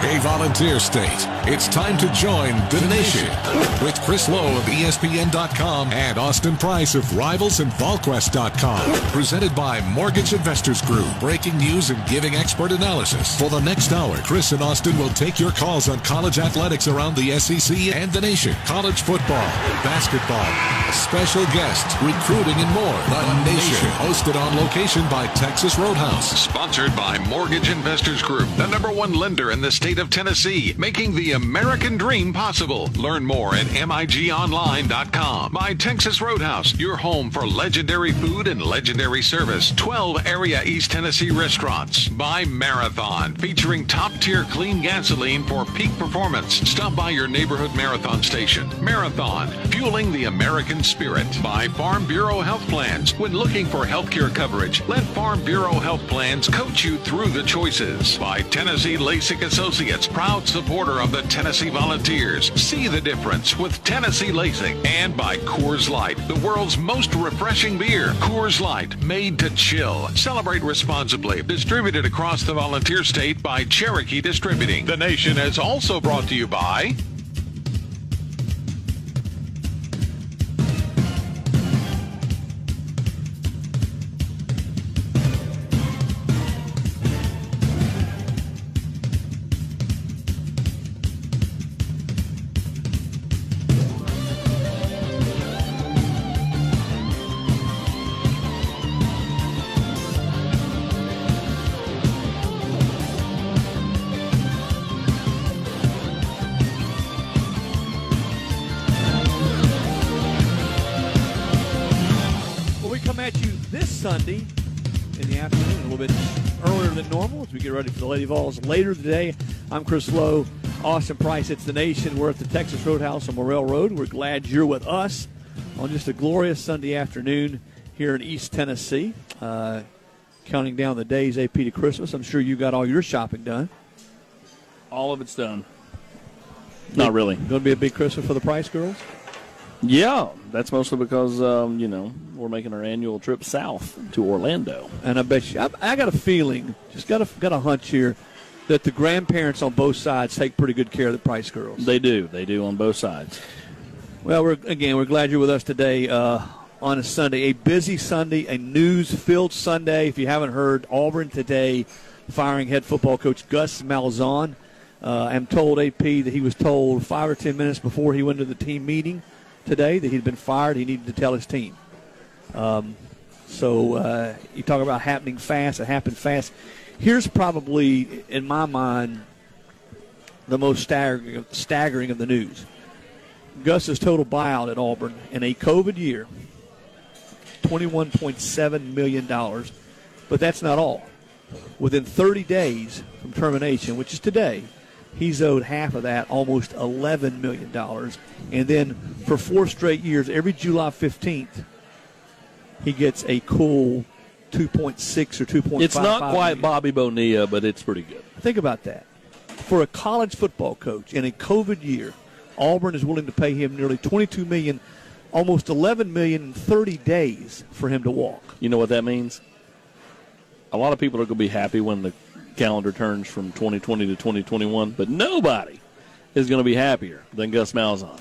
Hey, volunteer state, it's time to join the nation with Chris Lowe of ESPN.com and Austin Price of Rivals and VolQuest.com. Presented by Mortgage Investors Group, breaking news and giving expert analysis. For the next hour, Chris and Austin will take your calls on college athletics around the SEC and the nation, college football, basketball, special guests, recruiting, and more. The Nation, hosted on location by Texas Roadhouse. Sponsored by Mortgage Investors Group, the number one lender in the state of Tennessee, making the American dream possible. Learn more at MIGOnline.com. By Texas Roadhouse, your home for legendary food and legendary service. 12 area East Tennessee restaurants. By Marathon, featuring top tier clean gasoline for peak performance. Stop by your neighborhood Marathon station. Marathon, fueling the American spirit. By Farm Bureau Health Plans. When looking for healthcare coverage, let Farm Bureau Health Plans coach you through the choices. By Tennessee LASIK Associates, proud supporter of the Tennessee Volunteers. See the difference with Tennessee LASIK. And by Coors Light, the world's most refreshing beer. Coors Light, made to chill. Celebrate responsibly. Distributed across the volunteer state by Cherokee Distributing. The Nation is also brought to you by Sunday in the afternoon, a little bit earlier than normal as we get ready for the Lady Vols later today. I'm Chris Lowe, Austin Price. It's the Nation. We're at the Texas Roadhouse on Morrell Road. We're glad you're with us on just a glorious Sunday afternoon here in East Tennessee. Uh, counting down the days AP to Christmas. I'm sure you got all your shopping done. All of it's done. Not really. Going to be a big Christmas for the Price girls. Yeah, that's mostly because um, you know we're making our annual trip south to Orlando. And I bet you, I, I got a feeling, just got a got a hunch here, that the grandparents on both sides take pretty good care of the Price girls. They do. They do on both sides. Well, we're again, we're glad you're with us today uh, on a Sunday, a busy Sunday, a news-filled Sunday. If you haven't heard, Auburn today firing head football coach Gus Malzahn. Uh, I'm told AP that he was told five or ten minutes before he went to the team meeting today that he'd been fired. He needed to tell his team. Um, so uh, you talk about happening fast. It happened fast. Here's probably, in my mind, the most staggering, staggering of the news. Gus's total buyout at Auburn in a COVID year, $21.7 million. But that's not all. Within 30 days from termination, which is today, he's owed half of that, almost $11 million. And then for four straight years, every July 15th, he gets a cool 2.6 or 2.5. It's not quite million. Bobby Bonilla, but it's pretty good. Think about that. For a college football coach in a COVID year, Auburn is willing to pay him nearly 22 million, almost 11 million in 30 days for him to walk. You know what that means? A lot of people are going to be happy when the calendar turns from 2020 to 2021, but nobody is going to be happier than Gus Malzahn.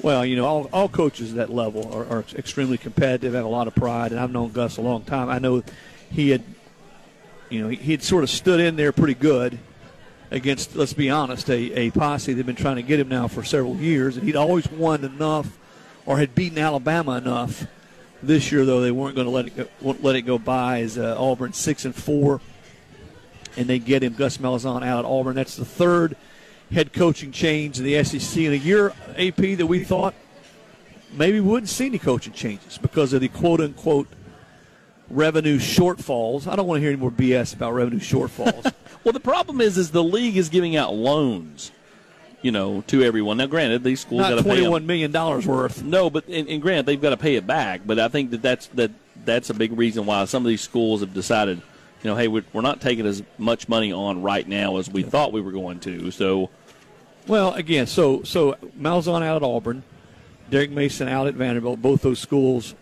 Well, you know, all, all coaches at that level are, are extremely competitive, have a lot of pride, and I've known Gus a long time. I know he had, you know, he had sort of stood in there pretty good against, let's be honest, a, a posse that had been trying to get him now for several years, and he'd always won enough or had beaten Alabama enough. This year, though, they weren't going to let it go, let it go by as uh, Auburn six and four, and they get him Gus Malzahn out at Auburn. That's the third head coaching change in the SEC in a year, AP, that we thought maybe wouldn't see any coaching changes because of the quote unquote revenue shortfalls. I don't want to hear any more BS about revenue shortfalls. Well, the problem is, is the league is giving out loans, you know, to everyone. Now, granted, these schools got to pay twenty-one million dollars worth. No, but and, and granted, they've got to pay it back. But I think that that's that that's a big reason why some of these schools have decided, you know, hey, we're, not taking as much money on right now as we thought we were going to. So, Well, again, so so Malzahn out at Auburn, Derek Mason out at Vanderbilt. Both those schools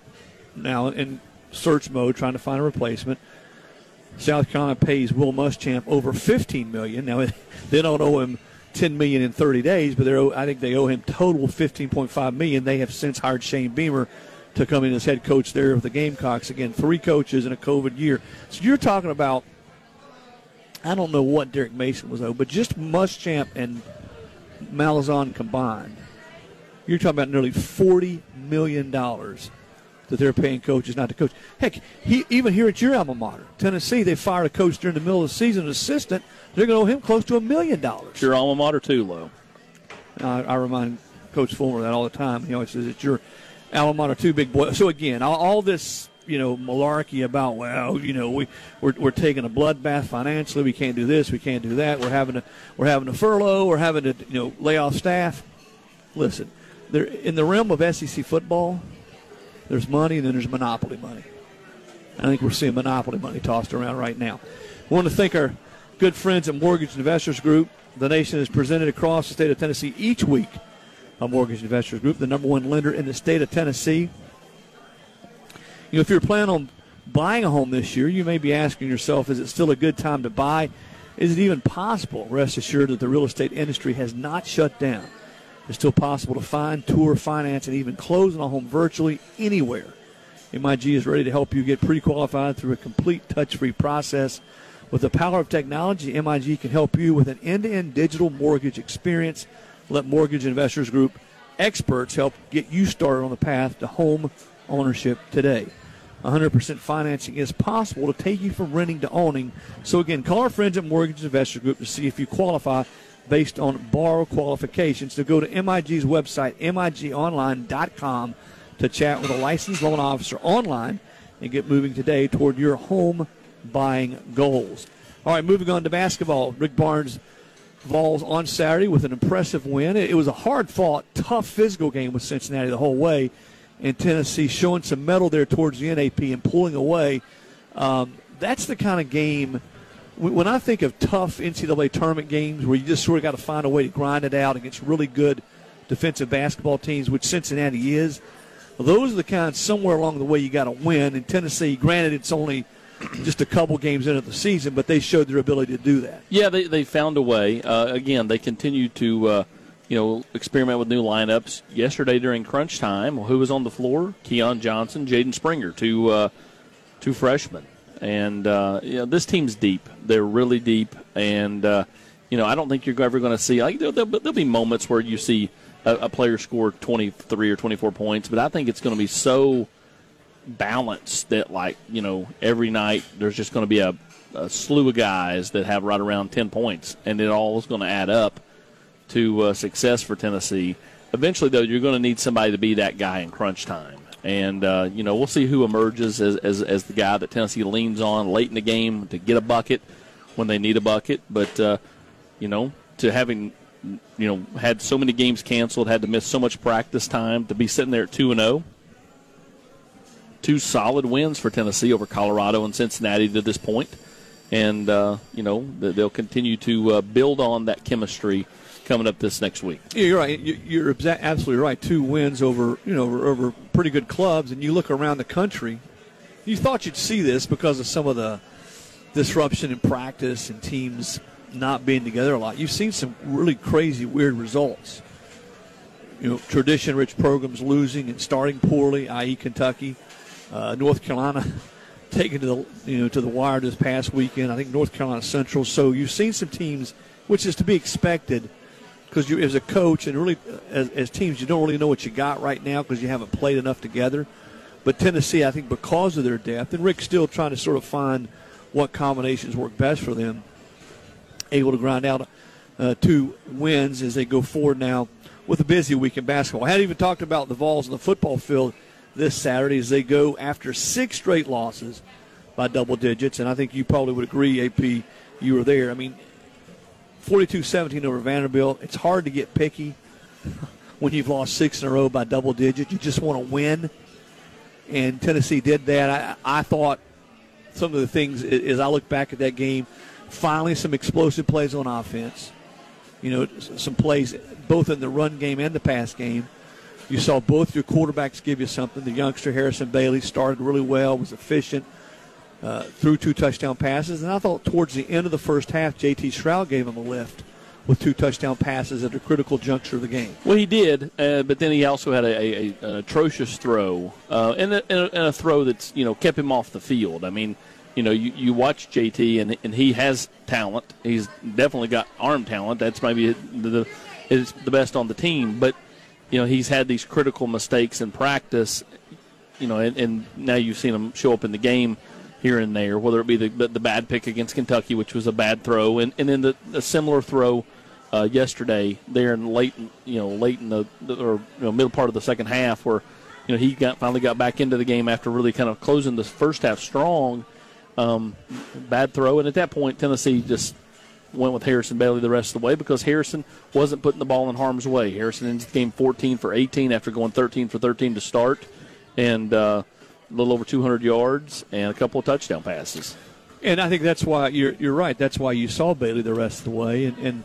now in search mode, trying to find a replacement. South Carolina pays Will Muschamp over 15 million. Now they don't owe him 10 million in 30 days, but they I think they owe him total 15.5 million. They have since hired Shane Beamer to come in as head coach there of the Gamecocks. Again, three coaches in a COVID year. So you're talking about I don't know what Derek Mason was owed, but just Muschamp and Malzahn combined, you're talking about nearly $40 million that they're paying coaches not to coach. Heck, he, even here at your alma mater, Tennessee, they fired a coach during the middle of the season, an assistant. They're going to owe him close to a million dollars. Your alma mater too, Low. I, I remind Coach Fulmer that all the time. He always says it's your alma mater too, big boy. So again, all, this you know malarkey about well you know we we're, we're taking a bloodbath financially we can't do this we can't do that we're having to we're having a furlough we're having to you know lay off staff listen there in the realm of SEC football there's money, and then there's monopoly money. I think we're seeing monopoly money tossed around right now. I want to thank our good friends at Mortgage Investors Group. The nation is presented across the state of Tennessee each week by Mortgage Investors Group, the number one lender in the state of Tennessee. You know, if you're planning on buying a home this year, you may be asking yourself, is it still a good time to buy? Is it even possible? Rest assured that the real estate industry has not shut down. It's still possible to find, tour, finance, and even close on a home virtually anywhere. MIG is ready to help you get pre qualified through a complete touch free process. With the power of technology, MIG can help you with an end to end digital mortgage experience. Let Mortgage Investors Group experts help get you started on the path to home ownership today. 100% financing is possible to take you from renting to owning. So, again, call our friends at Mortgage Investors Group to see if you qualify based on borrow qualifications. So go to MIG's website, migonline.com, to chat with a licensed loan officer online and get moving today toward your home buying goals. All right, moving on to basketball. Rick Barnes Vols on Saturday with an impressive win. It was a hard fought, tough physical game with Cincinnati the whole way. And Tennessee showing some mettle there towards the NAP and pulling away. Um, that's the kind of game when I think of tough NCAA tournament games where you just sort of got to find a way to grind it out against really good defensive basketball teams, which Cincinnati is, those are the kinds somewhere along the way you got to win. In Tennessee, granted, it's only just a couple games into the season, but they showed their ability to do that. Yeah, they, they found a way. Uh, again, they continue to, uh, you know, experiment with new lineups. Yesterday during crunch time, who was on the floor? Keon Johnson, Jaden Springer, two uh, two freshmen. And uh, you know, this team's deep. They're really deep, and uh, you know, I don't think you're ever going to see. Like there'll, there'll, be moments where you see a, a player score 23 or 24 points, but I think it's going to be so balance that like you know every night there's just going to be a, a, slew of guys that have right around 10 points and it all is going to add up to uh, success for tennessee. Eventually though you're going to need somebody to be that guy in crunch time. And uh, you know we'll see who emerges as, as, as, the guy that tennessee leans on late in the game to get a bucket when they need a bucket. But uh, you know to having you know had so many games canceled had to miss so much practice time to be sitting there at 2 and 0 two solid wins for Tennessee over Colorado and Cincinnati to this point. and uh, you know they'll continue to uh, build on that chemistry coming up this next week. Yeah, you're right. You're absolutely right. Two wins over you know over, over pretty good clubs, and you look around the country. You thought you'd see this because of some of the disruption in practice and teams not being together a lot. You've seen some really crazy, weird results. You know, tradition-rich programs losing and starting poorly, i.e., Kentucky, uh, North Carolina taken to the you know to the wire this past weekend. I think North Carolina Central. So you've seen some teams, which is to be expected because you as a coach and really as, as, teams you don't really know what you got right now because you haven't played enough together. But Tennessee, I think, because of their depth, and Rick's still trying to sort of find what combinations work best for them, able to grind out uh, two wins as they go forward now with a busy week in basketball. I hadn't even talked about the Vols on the football field this Saturday as they go after six straight losses by double digits, and I think you probably would agree, AP, you were there. I mean, 42-17 over Vanderbilt. It's hard to get picky when you've lost six in a row by double digits. You just want to win, and Tennessee did that. I, I thought some of the things as I look back at that game, finally some explosive plays on offense. You know, some plays both in the run game and the pass game. You saw both your quarterbacks give you something. The youngster Harrison Bailey started really well, was efficient. uh, threw two touchdown passes, and I thought towards the end of the first half, J.T. Shrout gave him a lift with two touchdown passes at a critical juncture of the game. Well, he did, uh, but then he also had a, a, a an atrocious throw, uh, and, a, and, and, a, throw that's you know kept him off the field. I mean, you know, you, you watch JT, and and he has talent. He's definitely got arm talent. That's maybe the, the is the best on the team, but you know he's had these critical mistakes in practice. You know, and, and now you've seen him show up in the game here and there, whether it be the, the, bad pick against Kentucky, which was a bad throw, and, and then the, the similar throw uh, yesterday there in late, you know, late in the, the or you know, middle part of the second half, where you know he got finally got back into the game after really kind of closing the first half strong. Um, bad throw, and at that point, Tennessee just went with Harrison Bailey the rest of the way because Harrison wasn't putting the ball in harm's way. Harrison ended the game 14 for 18 after going 13 for 13 to start, and uh, a little over 200 yards and a couple of touchdown passes. And I think that's why you're you're right. That's why you saw Bailey the rest of the way, and, and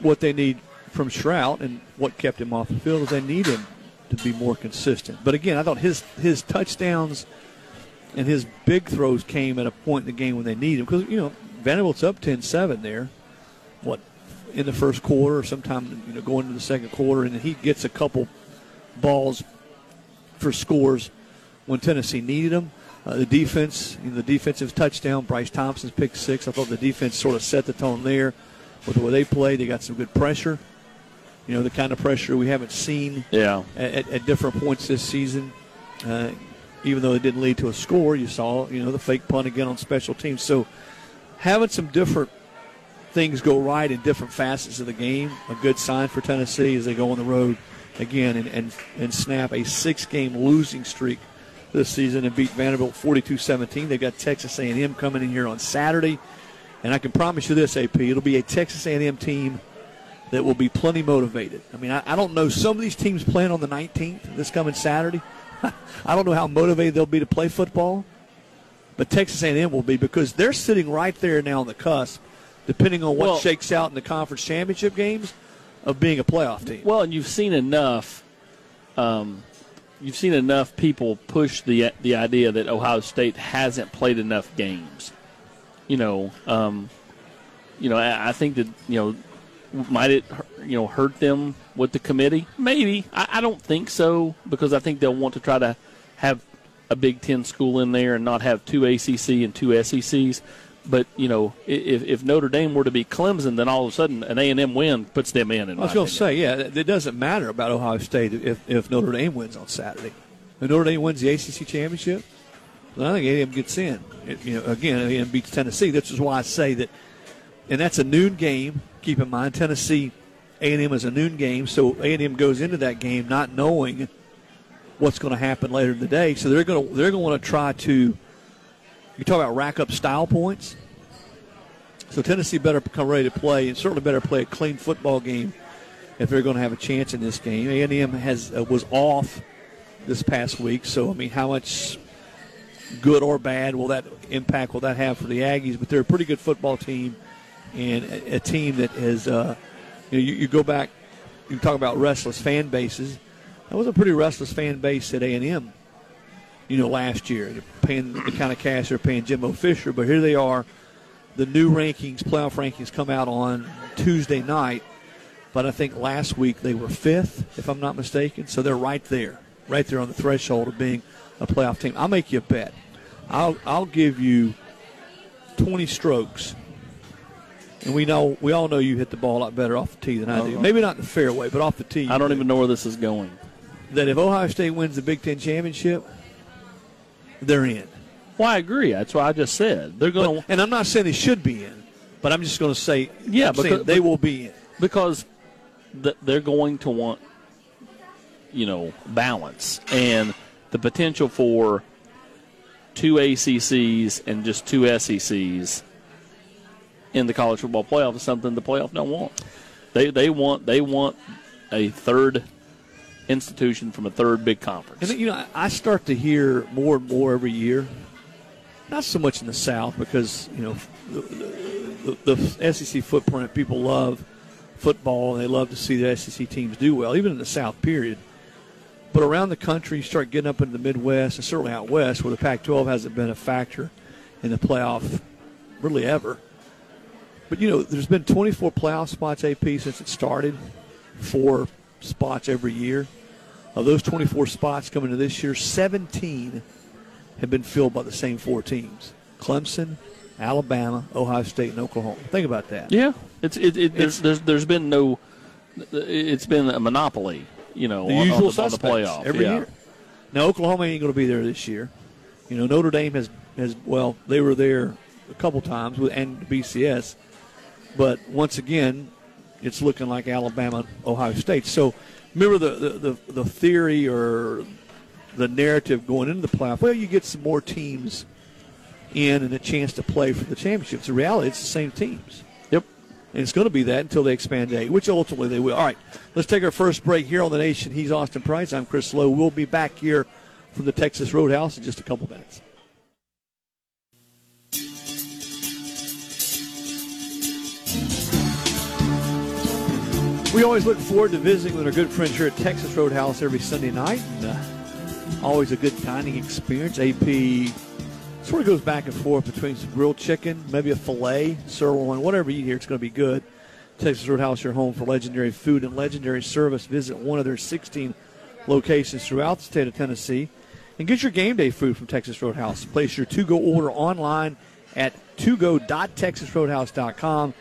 what they need from Shrout and what kept him off the field is they need him to be more consistent. But again, I thought his his touchdowns and his big throws came at a point in the game when they need him because you know Vanderbilt's up 10-7 there. What in the first quarter or sometime you know going into the second quarter, and he gets a couple balls for scores when Tennessee needed them. Uh, the defense, you know, the defensive touchdown, Bryce Thompson's pick six. I thought the defense sort of set the tone there with the way they play. They got some good pressure. You know, the kind of pressure we haven't seen yeah. at, at different points this season. Uh, even though it didn't lead to a score, you saw, you know, the fake punt again on special teams. So having some different things go right in different facets of the game, a good sign for Tennessee as they go on the road again and, and, and snap a six-game losing streak this season and beat Vanderbilt 42-17. They've got Texas A&M coming in here on Saturday. And I can promise you this, AP, it'll be a Texas A&M team that will be plenty motivated. I mean, I, I don't know. Some of these teams playing on the 19th, this coming Saturday. I don't know how motivated they'll be to play football, but Texas A&M will be because they're sitting right there now on the cusp, depending on what well, shakes out in the conference championship games, of being a playoff team. Well, and you've seen enough. Um, you've seen enough people push the the idea that Ohio State hasn't played enough games you know, um, you know, I, I, think that you know, might it you know hurt them with the committee? Maybe. I, I don't think so because I think they'll want to try to have a Big Ten school in there and not have two ACC and two SECs. But you know, if, if Notre Dame were to be Clemson, then all of a sudden an A and M win puts them in. in I was going to say, yeah, it doesn't matter about Ohio State if, if Notre Dame wins on Saturday. If Notre Dame wins the ACC championship, I think A&M gets in. It, you know, again, A&M beats Tennessee. This is why I say that, and that's a noon game. Keep in mind, Tennessee A&M is a noon game, so A&M goes into that game not knowing what's going to happen later in the day. So they're going to they're going to want to try to. You talk about rack up style points. So Tennessee better come ready to play, and certainly better play a clean football game if they're going to have a chance in this game. A&M has uh, was off this past week, so I mean, how much good or bad will that impact will that have for the Aggies? But they're a pretty good football team and a, a team that has. Uh, you, know, you, you, go back, you talk about restless fan bases. That was a pretty restless fan base at A and M. You know, last year, they're paying the kind of cash they're paying Jimbo Fisher, but here they are. The new rankings, playoff rankings, come out on Tuesday night. But I think last week they were fifth, if I'm not mistaken. So they're right there, right there on the threshold of being a playoff team. I'll make you a bet. I'll I'll give you 20 strokes. And we know we all know you hit the ball a lot better off the tee than I do. Uh-huh. Maybe not in the fairway, but off the tee. I don't even know where this is going. That if Ohio State wins the Big Ten championship, they're in. Well, I agree. That's what I just said. They're going to, and I'm not saying they should be in, but I'm just going to say, yeah, because they will be in because they're going to want, you know, balance and the potential for two ACCs and just two SECs in the college football playoff is something the playoff don't want. They they want they want a third institution from a third big conference. And you know, I start to hear more and more every year. Not so much in the South because you know the, the, the SEC footprint. People love football and they love to see the SEC teams do well, even in the South. Period. But around the country, you start getting up into the Midwest and certainly out west, where the Pac 12 hasn't been a factor in the playoff, really ever. But you know, there's been 24 playoff spots AP since it started, four spots every year. Of those 24 spots coming to this year, 17 have been filled by the same four teams: Clemson, Alabama, Ohio State, and Oklahoma. Think about that. Yeah, it's it, it there's, there's there's been no, it's been a monopoly. You know, the on, usual on the, suspects on the playoff every yeah. year. Now Oklahoma ain't going to be there this year. You know, Notre Dame has has well, they were there a couple times with and BCS, but once again, it's looking like Alabama, Ohio State. So remember the the, the, the theory or the narrative going into the playoff. Well, you get some more teams in and a chance to play for the championships. The reality, it's the same teams. Yep. And it's going to be that until they expand to eight, which ultimately they will. All right, let's take our first break here on the Nation. He's Austin Price. I'm Chris Lowe. We'll be back here from the Texas Roadhouse in just a couple minutes. We always look forward to visiting with our good friends here at Texas Roadhouse every Sunday night. And, uh, always a good dining experience. AP sort of goes back and forth between some grilled chicken, maybe a filet, sirloin, whatever you hear, it's going to be good. Texas Roadhouse, your home for legendary food and legendary service. Visit one of their 16 locations throughout the state of Tennessee and get your game day food from Texas Roadhouse. Place your to-go order online at togo.texasroadhouse.com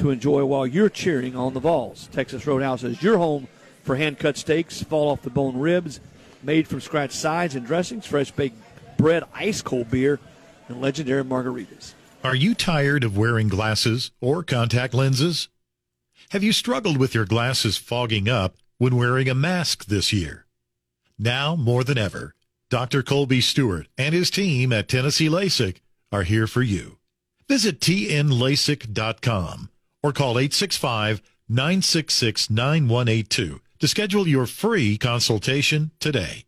to enjoy while you're cheering on the Vols. Texas Roadhouse is your home for hand-cut steaks, fall-off-the-bone ribs, made from scratch sides and dressings, fresh baked bread, ice cold beer, and legendary margaritas. Are you tired of wearing glasses or contact lenses? Have you struggled with your glasses fogging up when wearing a mask this year? Now more than ever, Dr. Colby Stewart and his team at Tennessee LASIK are here for you. Visit tnlasik.com or call 865-966-9182 to schedule your free consultation today.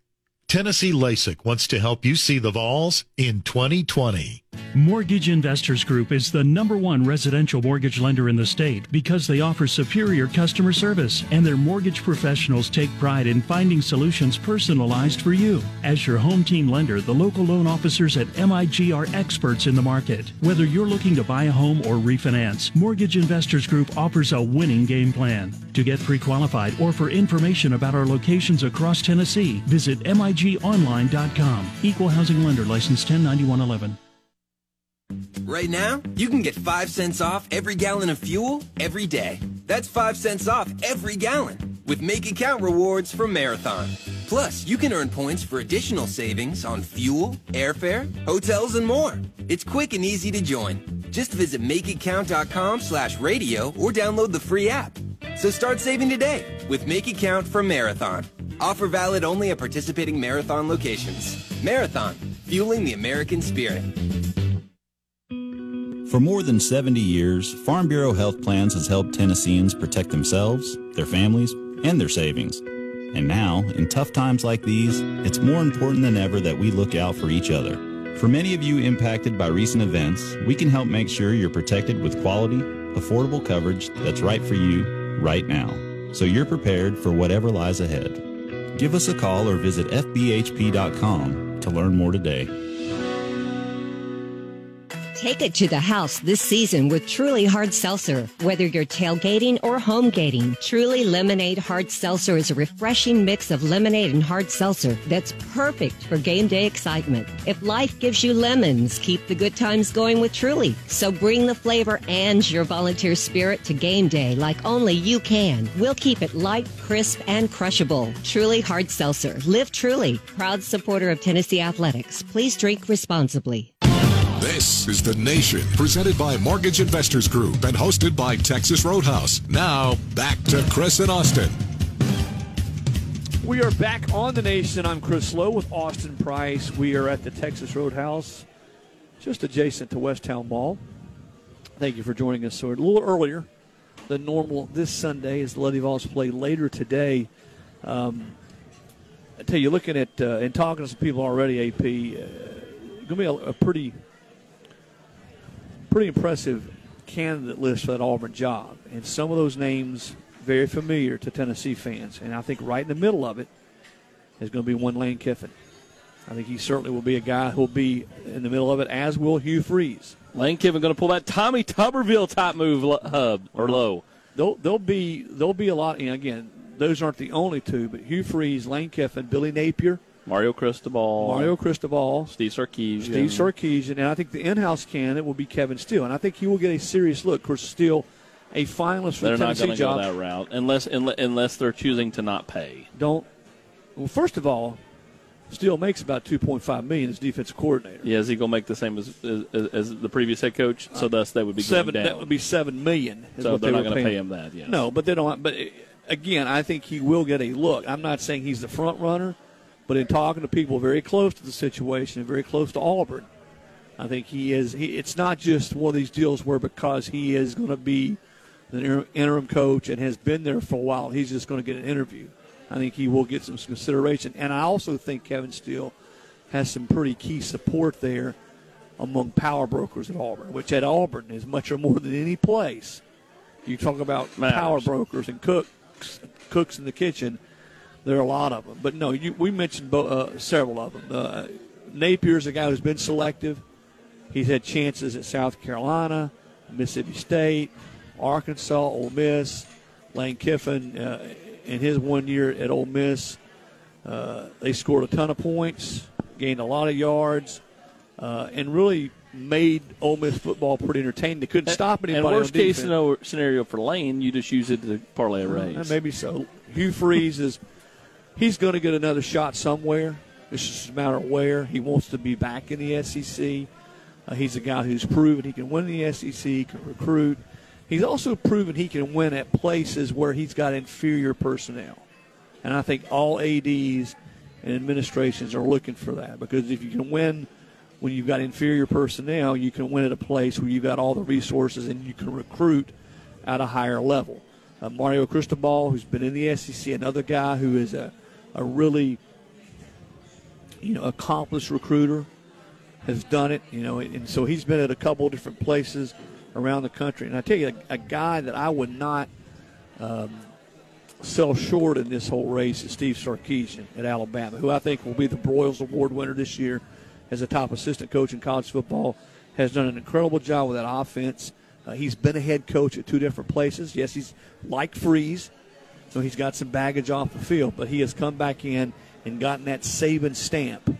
Tennessee LASIK wants to help you see the Vols in 2020. Mortgage Investors Group is the number one residential mortgage lender in the state because they offer superior customer service and their mortgage professionals take pride in finding solutions personalized for you. As your home team lender, the local loan officers at MIG are experts in the market. Whether you're looking to buy a home or refinance, Mortgage Investors Group offers a winning game plan. To get pre-qualified or for information about our locations across Tennessee, visit migonline.com. Equal housing lender license 109111. Right now, you can get 5 cents off every gallon of fuel every day. That's 5 cents off every gallon with Make It Count rewards from Marathon. Plus, you can earn points for additional savings on fuel, airfare, hotels, and more. It's quick and easy to join. Just visit makeitcount.com slash radio or download the free app. So start saving today with Make It Count from Marathon. Offer valid only at participating Marathon locations. Marathon, fueling the American spirit. For more than 70 years, Farm Bureau Health Plans has helped Tennesseans protect themselves, their families, and their savings. And now, in tough times like these, it's more important than ever that we look out for each other. For many of you impacted by recent events, we can help make sure you're protected with quality, affordable coverage that's right for you right now, so you're prepared for whatever lies ahead. Give us a call or visit fbhp.com to learn more today. Take it to the house this season with Truly Hard Seltzer. Whether you're tailgating or home gating, Truly Lemonade Hard Seltzer is a refreshing mix of lemonade and hard seltzer that's perfect for game day excitement. If life gives you lemons, keep the good times going with Truly. So bring the flavor and your volunteer spirit to game day like only you can. We'll keep it light, crisp, and crushable. Truly Hard Seltzer. Live truly. Proud supporter of Tennessee Athletics. Please drink responsibly. This is The Nation, presented by Mortgage Investors Group and hosted by Texas Roadhouse. Now, back to Chris and Austin. We are back on The Nation. I'm Chris Lowe with Austin Price. We are at the Texas Roadhouse, just adjacent to Westtown Mall. Thank you for joining us. So, a little earlier than normal this Sunday as the Lady Vols play later today. Um, I tell you, looking at uh, and talking to some people already, AP, uh, going to be a, a pretty pretty impressive candidate list for that Auburn job. And some of those names very familiar to Tennessee fans. And I think right in the middle of it is going to be one Lane Kiffin. I think he certainly will be a guy who will be in the middle of it, as will Hugh Freeze. Lane Kiffin going to pull that Tommy Tuberville type move hub or low. They'll, they'll be they'll be a lot. Know, again, those aren't the only two, but Hugh Freeze, Lane Kiffin, Billy Napier, Mario Cristobal, Mario Cristobal, Steve Sarkisian, Steve Sarkisian, and I think the in-house candidate will be Kevin Steele, and I think he will get a serious look. Of course, Steele, a finalist for they're the not Tennessee going to job. go that route unless unless they're choosing to not pay. Don't. Well, first of all, Steele makes about two point five million as defensive coordinator. Yeah, is he going to make the same as, as, as the previous head coach? So thus that would be seven. That would be seven million. So what they're they not going to pay him that. Yes. No, but they don't. But again, I think he will get a look. I'm not saying he's the front runner, but in talking to people very close to the situation, and very close to Auburn, I think he is. He, it's not just one of these deals where because he is going to be the interim coach and has been there for a while, he's just going to get an interview. I think he will get some consideration, and I also think Kevin Steele has some pretty key support there among power brokers at Auburn, which at Auburn is much or more than any place. You talk about Matters. power brokers and cooks, cooks in the kitchen. There are a lot of them, but no, you, we mentioned bo- uh, several of them. Uh, Napier's a guy who's been selective. He's had chances at South Carolina, Mississippi State, Arkansas, Ole Miss. Lane Kiffin, uh, in his one year at Ole Miss, uh, they scored a ton of points, gained a lot of yards, uh, and really made Ole Miss football pretty entertaining. They couldn't stop anybody. And worst case scenario, for Lane, you just use it to parlay a raise. Uh, maybe so. Hugh Freeze is he's going to get another shot somewhere. It's just a matter of where. He wants to be back in the SEC. Uh, he's a guy who's proven he can win the SEC, can recruit. He's also proven he can win at places where he's got inferior personnel. And I think all ADs and administrations are looking for that because if you can win when you've got inferior personnel, you can win at a place where you've got all the resources and you can recruit at a higher level. Uh, Mario Cristobal, who's been in the SEC, another guy who is a, a really you know accomplished recruiter, has done it. You know, and so he's been at a couple of different places around the country. And I tell you, a, a guy that I would not um, sell short in this whole race is Steve Sarkisian at Alabama, who I think will be the Broyles Award winner this year as a top assistant coach in college football. Has done an incredible job with that offense. Uh, he's been a head coach at two different places. Yes, he's like Freeze, so he's got some baggage off the field, but he has come back in and gotten that Saban stamp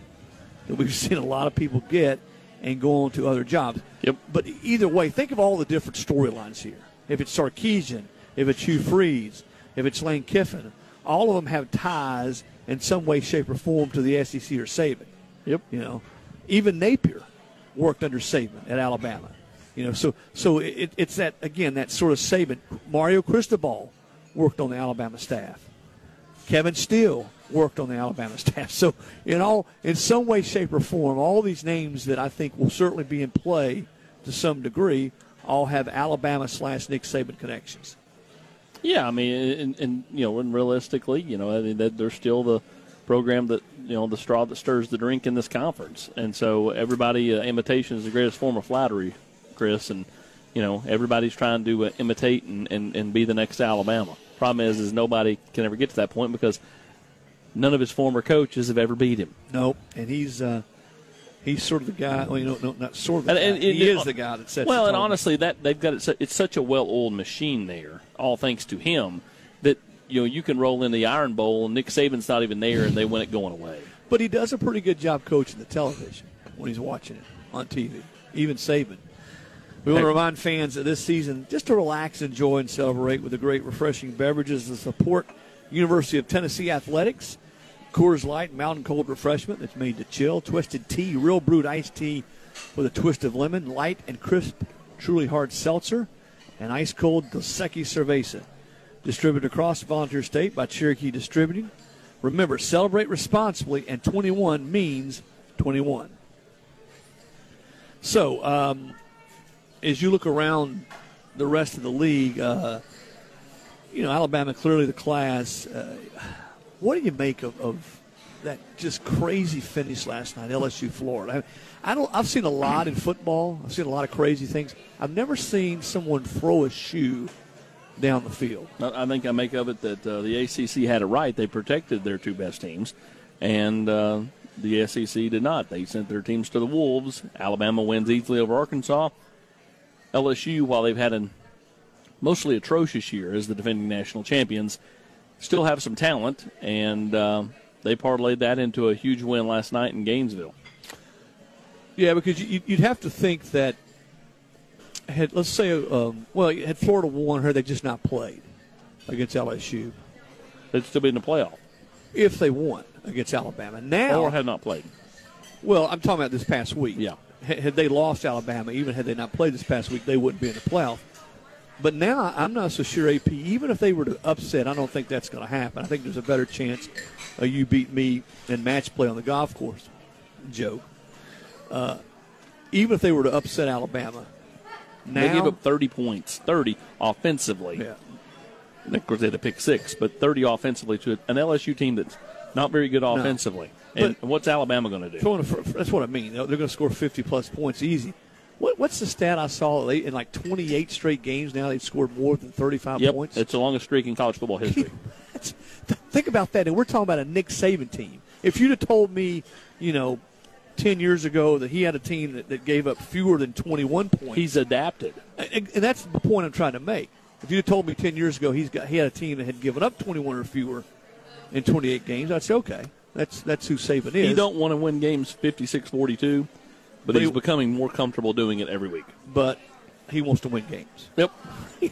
that we've seen a lot of people get and go on to other jobs. Yep. But either way, think of all the different storylines here. If it's Sarkisian, if it's Hugh Freeze, if it's Lane Kiffin, all of them have ties in some way, shape, or form to the SEC or Saban. Yep. You know, even Napier worked under Saban at Alabama. You know, so so it, it's that again that sort of Saban. Mario Cristobal worked on the Alabama staff. Kevin Steele worked on the Alabama staff. So in all in some way, shape, or form, all these names that I think will certainly be in play to some degree all have Alabama slash Nick Saban connections. Yeah, I mean, and, and you know, and realistically, you know, I mean, they're still the program that you know the straw that stirs the drink in this conference, and so everybody uh, imitation is the greatest form of flattery, Chris, and you know everybody's trying to uh, imitate and, and, and be the next Alabama. Problem is, is nobody can ever get to that point because none of his former coaches have ever beat him. Nope, and he's uh, he's sort of the guy. Well, you know, no, not sort of. The And- guy. and- and- he is the guy that sets. Well, and honestly, that they've got it. It's such a well-oiled machine there, all thanks to him. That you know you can roll in the Iron Bowl, and Nick Saban's not even there, and they win it going away. but he does a pretty good job coaching the television when he's watching it on TV. Even Saban. We want to remind fans that this season just to relax, enjoy, and celebrate with the great refreshing beverages to support University of Tennessee athletics. Coors Light Mountain Cold Refreshment that's made to chill. Twisted Tea, real brewed iced tea with a twist of lemon. Light and crisp, truly hard seltzer. And ice cold Dos Equis Cerveza. Distributed across volunteer state by Cherokee Distributing. Remember, celebrate responsibly, and 21 means 21. So, um, as you look around the rest of the league, uh, you know, Alabama clearly the class. Uh, what do you make of, of that just crazy finish last night, LSU Florida? I, I don't. I've seen a lot in football. I've seen a lot of crazy things. I've never seen someone throw a shoe down the field. I think I make of it that uh, the ACC had it right. They protected their two best teams, and uh, the SEC did not. They sent their teams to the Wolves. Alabama wins easily over Arkansas. LSU, while they've had a mostly atrocious year as the defending national champions, still have some talent, and uh, they parlayed that into a huge win last night in Gainesville. Yeah, because you, would have to think that had let's say, um, well, had Florida won, had they just not played against LSU, they'd still be in the playoff if they won against Alabama. Now, or had not played. Well, I'm talking about this past week. Yeah, had they lost Alabama, even had they not played this past week, they wouldn't be in the playoff. But now I'm not so sure AP. Even if they were to upset, I don't think that's going to happen. I think there's a better chance uh, you beat me in match play on the golf course, Joe. Uh, even if they were to upset Alabama, now, they gave up 30 points, 30 offensively. Yeah. Of course, they had to pick six, but 30 offensively to an LSU team that's not very good offensively. No. And what's Alabama going to do? That's what I mean. They're going to score 50 plus points easy. What, what's the stat I saw? They, in like 28 straight games now, they've scored more than 35 yep, points. It's the longest streak in college football history. think about that. And we're talking about a Nick Saban team. If you'd have told me, you know, 10 years ago that he had a team that, that gave up fewer than 21 points. He's adapted. And, and, that's the point I'm trying to make. If you'd have told me 10 years ago he's got he had a team that had given up 21 or fewer in 28 games, I'd say, okay, that's that's who Saban is. He don't want to win games 56-42, but, but he's he, becoming more comfortable doing it every week. But he wants to win games. Yep.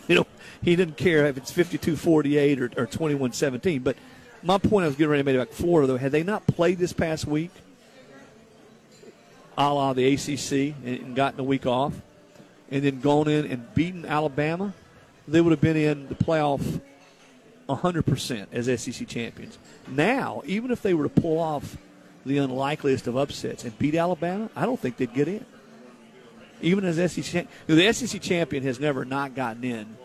you know, he didn't care if it's 52-48 or, or 21-17. But my point I was getting ready to make about Florida, though, had they not played this past week – a la the ACC and gotten a week off, and then gone in and beaten Alabama, they would have been in the playoff 100% as SEC champions. Now, even if they were to pull off the unlikeliest of upsets and beat Alabama, I don't think they'd get in. Even as SEC, the SEC champion has never not gotten in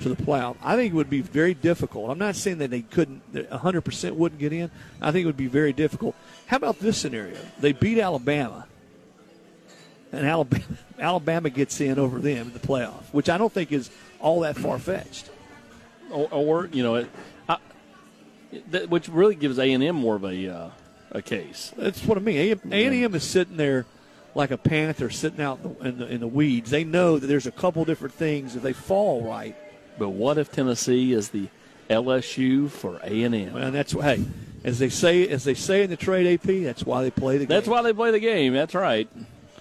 to the playoff. I think it would be very difficult. I'm not saying that they couldn't, 100% wouldn't get in. I think it would be very difficult. How about this scenario? They beat Alabama, and Alabama, Alabama gets in over them in the playoff, which I don't think is all that far fetched. Or, or, you know, it, I, that, which really gives A and M more of a uh, a case. That's what I mean. A and M is sitting there like a panther sitting out in the, in the, in the weeds. They know that there's a couple different things if they fall right but what if Tennessee is the LSU for A and M? And that's hey, as they say as they say in the trade AP, that's why they play the game. That's why they play the game. That's right.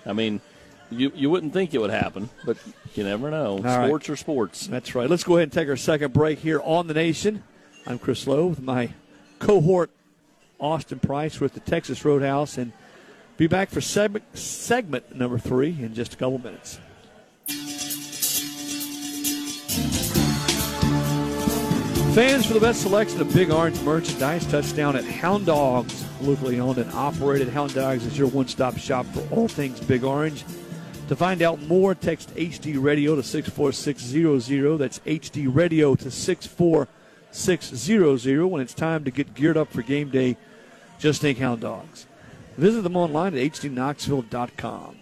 I mean, you you wouldn't think it would happen, but you never know. All sports right. are sports. That's right. Let's go ahead and take our second break here on the Nation. I'm Chris Lowe with my cohort Austin Price with the Texas Roadhouse, and be back for segment segment number three in just a couple minutes. Fans for the best selection of Big Orange merchandise, touchdown at Hound Dogs. Locally owned and operated, Hound Dogs is your one stop shop for all things Big Orange. To find out more, text HD Radio to 64600. That's HD Radio to 64600 when it's time to get geared up for game day. Just think Hound Dogs. Visit them online at hdknoxville.com.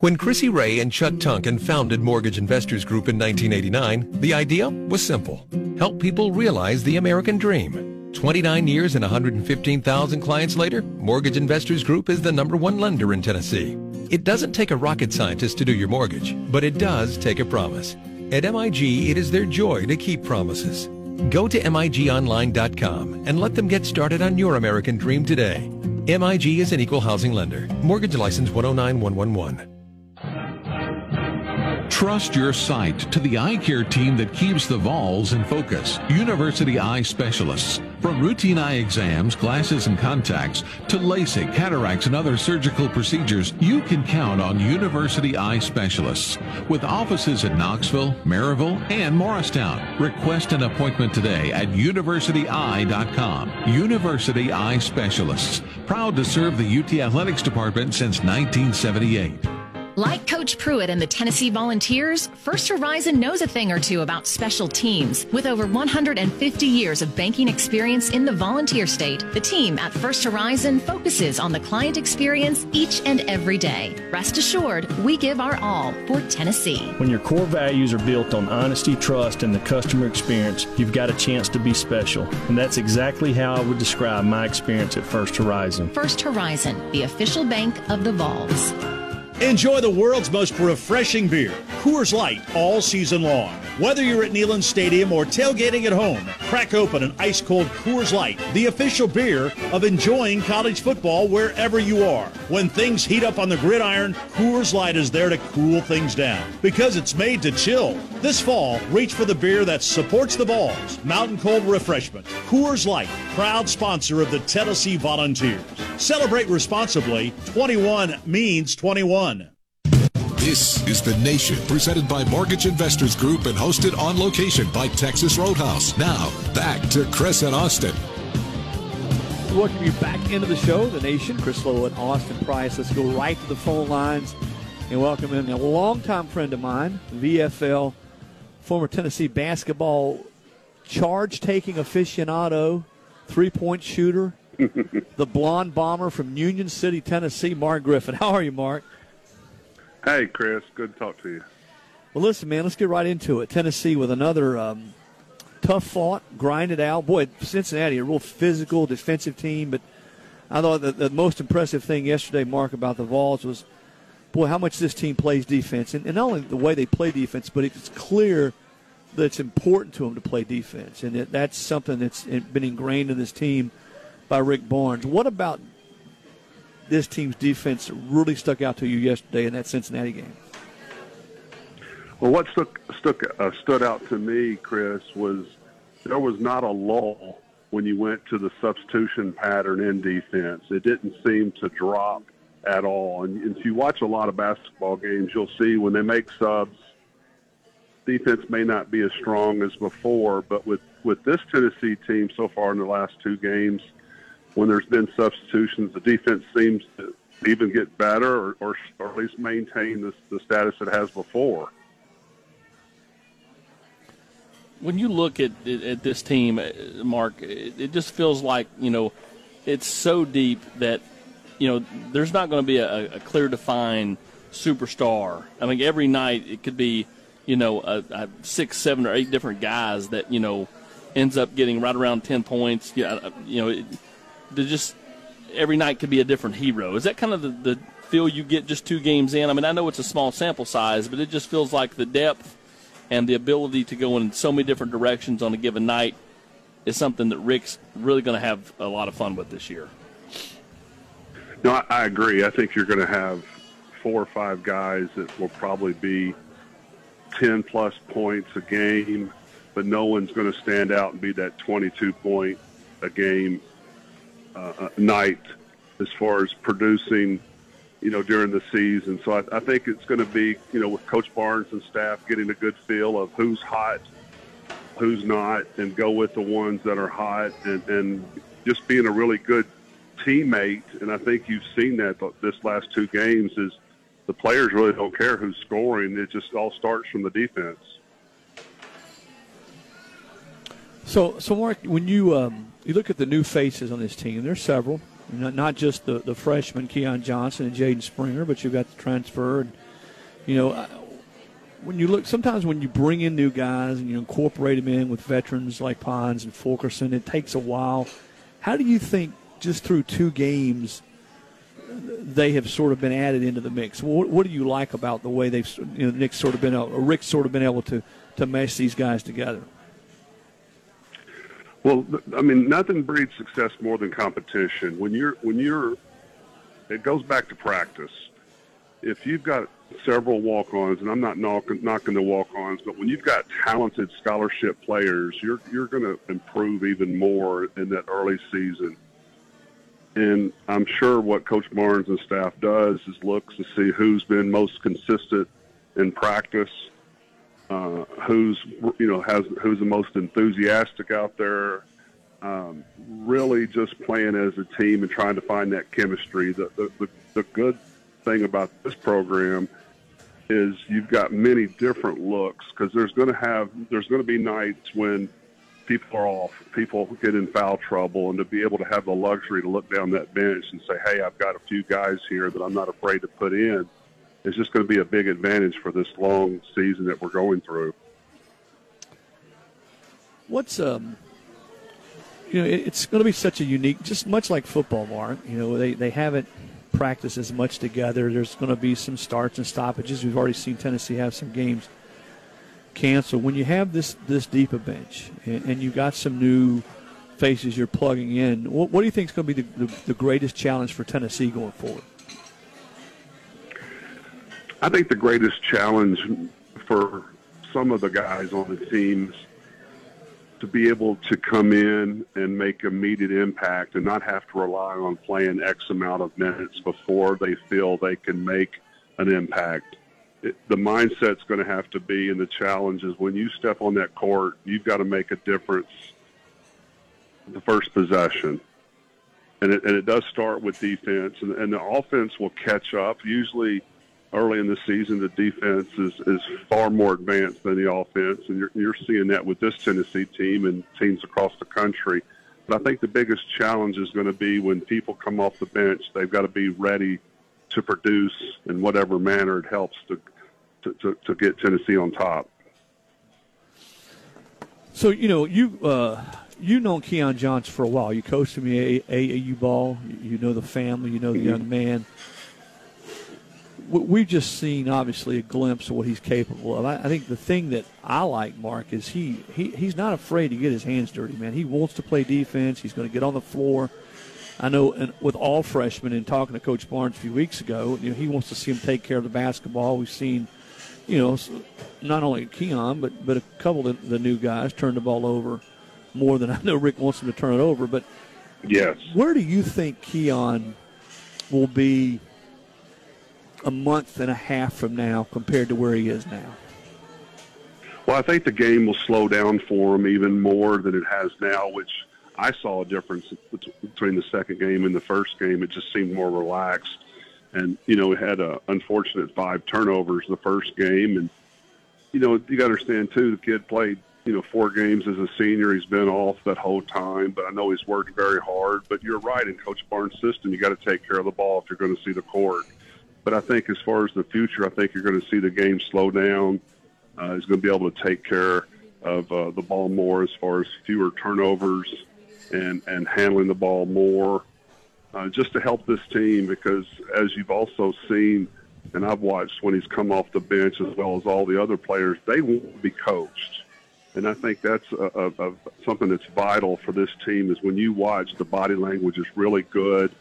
When Chrissy Ray and Chuck Tunkin founded Mortgage Investors Group in 1989, the idea was simple. Help people realize the American dream. 29 years and 115,000 clients later, Mortgage Investors Group is the number one lender in Tennessee. It doesn't take a rocket scientist to do your mortgage, but it does take a promise. At MIG, it is their joy to keep promises. Go to MIGOnline.com and let them get started on your American dream today. MIG is an equal housing lender. Mortgage license 109111. Trust your sight to the eye care team that keeps the Vols in focus. University Eye Specialists. From routine eye exams, glasses, and contacts to LASIK, cataracts, and other surgical procedures, you can count on University Eye Specialists. With offices in Knoxville, Maryville, and Morristown. Request an appointment today at universityeye.com. University Eye Specialists. Proud to serve the UT Athletics Department since 1978. Like Coach Pruitt and the Tennessee Volunteers, First Horizon knows a thing or two about special teams. With over 150 years of banking experience in the volunteer state, the team at First Horizon focuses on the client experience each and every day. Rest assured, we give our all for Tennessee. When your core values are built on honesty, trust, and the customer experience, you've got a chance to be special. And that's exactly how I would describe my experience at First Horizon. First Horizon, the official bank of the Vols. Enjoy the world's most refreshing beer, Coors Light, all season long. Whether you're at Neyland Stadium or tailgating at home, crack open an ice cold Coors Light, the official beer of enjoying college football wherever you are. When things heat up on the gridiron, Coors Light is there to cool things down because it's made to chill. This fall, reach for the beer that supports the Vols. Mountain Cold Refreshment. Coors Light, proud sponsor of the Tennessee Volunteers. Celebrate responsibly. 21 means 21. This is The Nation, presented by Mortgage Investors Group and hosted on location by Texas Roadhouse. Now, back to Chris and Austin. Welcome you back into the show, The Nation. Chris Lowe and Austin Price. Let's go right to the phone lines and welcome in a longtime friend of mine, VFL, former Tennessee basketball charge taking aficionado, three point shooter, the blonde bomber from Union City, Tennessee, Mark Griffin. How are you, Mark? Hey, Chris. Good to talk to you. Well, listen, man, let's get right into it. Tennessee with another um, tough fought, grinded out. Boy, Cincinnati, a real physical, defensive team. But I thought the, the most impressive thing yesterday, Mark, about the Vols was, boy, how much this team plays defense. And, and not only the way they play defense, but it's clear that it's important to them to play defense. And it, that's something that's been ingrained in this team by Rick Barnes. What about this team's defense really stuck out to you yesterday in that Cincinnati game? Well, what stuck, stuck uh, stood out to me, Chris, was there was not a lull when you went to the substitution pattern in defense. It didn't seem to drop at all. And, and if you watch a lot of basketball games, you'll see when they make subs, defense may not be as strong as before. But with with this Tennessee team so far in the last two games, when there's been substitutions, the defense seems to even get better or, or, or at least maintain the, the status it has before. When you look at, at this team, uh, Mark, it, just feels like, you know, it's so deep that, you know, there's not going to be a, a clear defined superstar. I mean, every night it could be, you know, a, a six, seven, or eight different guys that, you know, ends up getting right around 10 points. Yeah, you know, it, just every night could be a different hero. Is that kind of the, the feel you get just two games in? I mean, I know it's a small sample size, but it just feels like the depth and the ability to go in so many different directions on a given night is something that Rick's really going to have a lot of fun with this year. No, I, I agree. I think you're going to have four or five guys that will probably be 10 plus points a game, but no one's going to stand out and be that 22 point a game uh, night as far as producing, you know, during the season. So I, I think it's going to be, you know, with Coach Barnes and staff getting a good feel of who's hot, who's not, and go with the ones that are hot, and, and just being a really good teammate. And I think you've seen that this last two games is the players really don't care who's scoring. It just all starts from the defense. So, so Mark, when you um, you look at the new faces on this team. There's several, not, not just the the freshman Keon Johnson and Jaden Springer, but you've got the transfer. And you know, when you look, sometimes when you bring in new guys and you incorporate them in with veterans like Pons and Fulkerson, it takes a while. How do you think just through two games? They have sort of been added into the mix. What, what do you like about the way they've, you know, Nick's sort of been, or Rick's sort of been able to to mesh these guys together? Well, I mean, nothing breeds success more than competition. When you're when you're, it goes back to practice. If you've got several walk-ons, and I'm not knocking, knocking the walk-ons, but when you've got talented scholarship players, you're you're going to improve even more in that early season. And I'm sure what Coach Barnes and staff does is looks to see who's been most consistent in practice uh, who's you know has who's the most enthusiastic out there. Um, really, just playing as a team and trying to find that chemistry. The, the the the good thing about this program is you've got many different looks because there's going to have there's going to be nights when people are off, people get in foul trouble, and to be able to have the luxury to look down that bench and say, "Hey, I've got a few guys here that I'm not afraid to put in," is just going to be a big advantage for this long season that we're going through. What's um, you know, it's going to be such a unique, just much like football, Mark. You know, they they haven't practiced as much together. There's going to be some starts and stoppages. We've already seen Tennessee have some games canceled. When you have this this deep a bench and, and you got some new faces you're plugging in, what, what do you think is going to be the, the, the greatest challenge for Tennessee going forward? I think the greatest challenge for some of the guys on the teams to be able to come in and make immediate impact and not have to rely on playing X amount of minutes before they feel they can make an impact. It, the mindset's going to have to be, and the challenge is when you step on that court, you've got to make a difference the first possession. And it, and it does start with defense, and, and the offense will catch up. Usually, early in the season, the defense is, is far more advanced than the offense, and you're, you're seeing that with this Tennessee team and teams across the country. But I think the biggest challenge is going to be when people come off the bench, they've got to be ready to produce in whatever manner it helps to, to, to, to get Tennessee on top. So, you know, you. Uh you know Keon Johnson for a while. You coached him in AAU ball. You know the family. You know the young man we've just seen obviously a glimpse of what he's capable of. I, I, think the thing that I like Mark is he, he he's not afraid to get his hands dirty, man. He wants to play defense. He's going to get on the floor. I know, and with all freshmen, and talking to Coach Barnes a few weeks ago, you know, he wants to see him take care of the basketball. We've seen, you know, not only Keon, but but a couple of the new guys turn the ball over more than I know Rick wants them to turn it over. But yes, where do you think Keon will be a month and a half from now compared to where he is now? Well, I think the game will slow down for him even more than it has now, which I saw a difference between the second game and the first game. It just seemed more relaxed. And, you know, we had a unfortunate five turnovers the first game. And, you know, you got to understand, too, the kid played, you know, four games as a senior. He's been off that whole time, but I know he's worked very hard. But you're right, in Coach Barnes' system, you got to take care of the ball if you're going to see the court. But I think as far as the future, I think you're going to see the game slow down. Uh, he's going to be able to take care of uh, the ball more as far as fewer turnovers and, and handling the ball more uh, just to help this team because as you've also seen, and I've watched when he's come off the bench as well as all the other players, they won't be coached. And I think that's a, a, a, something that's vital for this team is when you watch the body language is really good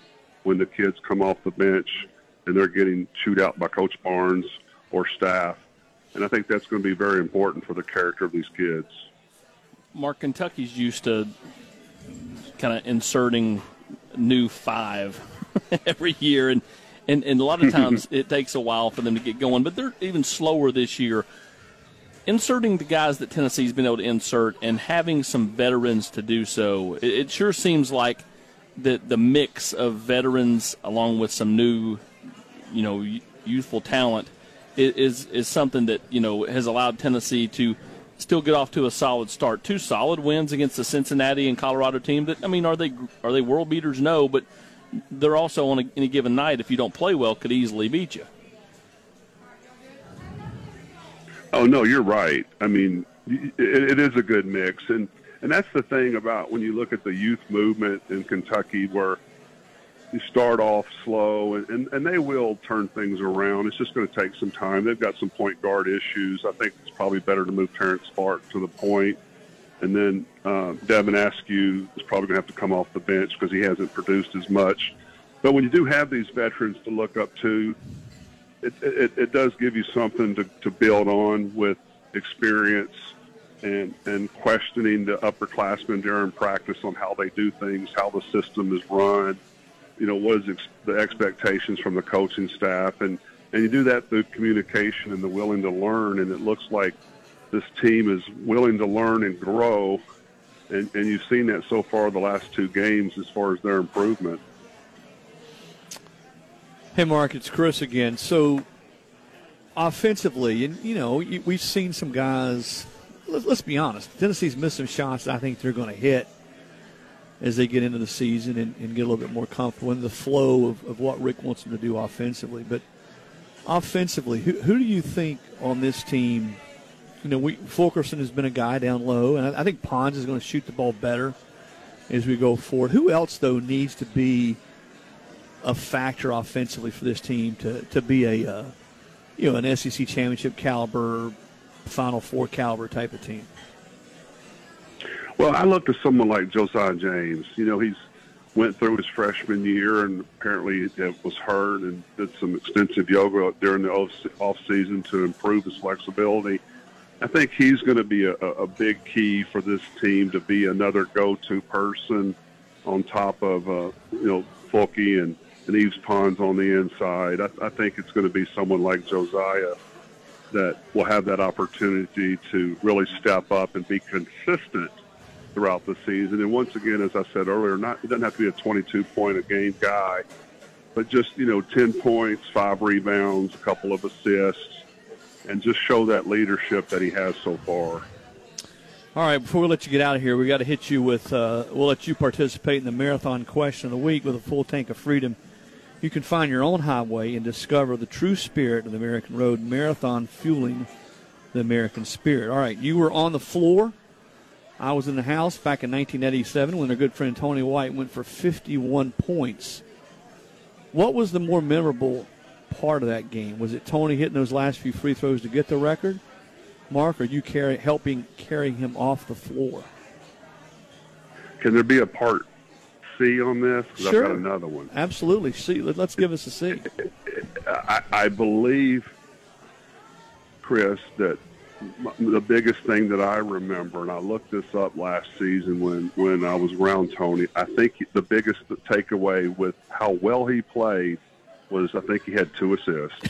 when the kids come off the bench and they're getting chewed out by Coach Barnes or staff. And I think that's going to be very important for the character of these kids. Mark, Kentucky's used to kind of inserting new five every year, and, and, and a lot of times it takes a while for them to get going, but they're even slower this year. Inserting the guys that Tennessee's been able to insert and having some veterans to do so, it, it sure seems like the the mix of veterans along with some new you know youthful talent is is something that you know has allowed Tennessee to still get off to a solid start. Two solid wins against the Cincinnati and Colorado team. That I mean, are they are they world beaters? No, but they're also on a, any given night, if you don't play well, could easily beat you. Oh no, you're right. I mean, it, it is a good mix, and and that's the thing about when you look at the youth movement in Kentucky, where you start off slow, and, and, and they will turn things around. It's just going to take some time. They've got some point guard issues. I think it's probably better to move Terrence Spark to the point. And then uh, Devin Askew is probably going to have to come off the bench because he hasn't produced as much. But when you do have these veterans to look up to, it, it, it does give you something to, to build on with experience and, and questioning the upperclassmen during practice on how they do things, how the system is run you know, what is ex- the expectations from the coaching staff, and and you do that through communication and the willing to learn. And it looks like this team is willing to learn and grow, and and you've seen that so far the last two games as far as their improvement. Hey, Mark, it's Chris again. So offensively, and you know we've seen some guys. Let's be honest. Tennessee's missed some shots. I think they're going to hit as they get into the season and, and, get a little bit more comfortable in the flow of, of, what Rick wants them to do offensively. But offensively, who, who do you think on this team? You know, we, Fulkerson has been a guy down low, and I, I think Pons is going to shoot the ball better as we go forward. Who else, though, needs to be a factor offensively for this team to, to be a uh, you know an SEC championship caliber, Final Four caliber type of team? Well, I look to someone like Josiah James. You know, he's went through his freshman year and apparently it was hurt and did some extensive yoga during the off season to improve his flexibility. I think he's going to be a, a big key for this team to be another go-to person on top of uh, you know Fulky and, and Yves Pons on the inside. I, I think it's going to be someone like Josiah that will have that opportunity to really step up and be consistent throughout the season. And once again, as I said earlier, not it doesn't have to be a 22 point a game guy, but just you know 10 points, five rebounds, a couple of assists, and just show that leadership that he has so far. All right, before we let you get out of here, we got to hit you with. Uh, we'll let you participate in the marathon question of the week with a full tank of freedom. You can find your own highway and discover the true spirit of the American road. Marathon fueling the American spirit. All right, you were on the floor I was in the house back in 1987 when their good friend Tony White went for 51 points. What was the more memorable part of that game? Was it Tony hitting those last few free throws to get the record? Mark, are you carry, helping carry him off the floor? Can there be a part C on this? Sure. I've got another one. Absolutely. C. Let's give us a C. I, I believe, Chris, that the biggest thing that I remember, and I looked this up last season when when I was around Tony. I think the biggest takeaway with how well he played was I think he had two assists.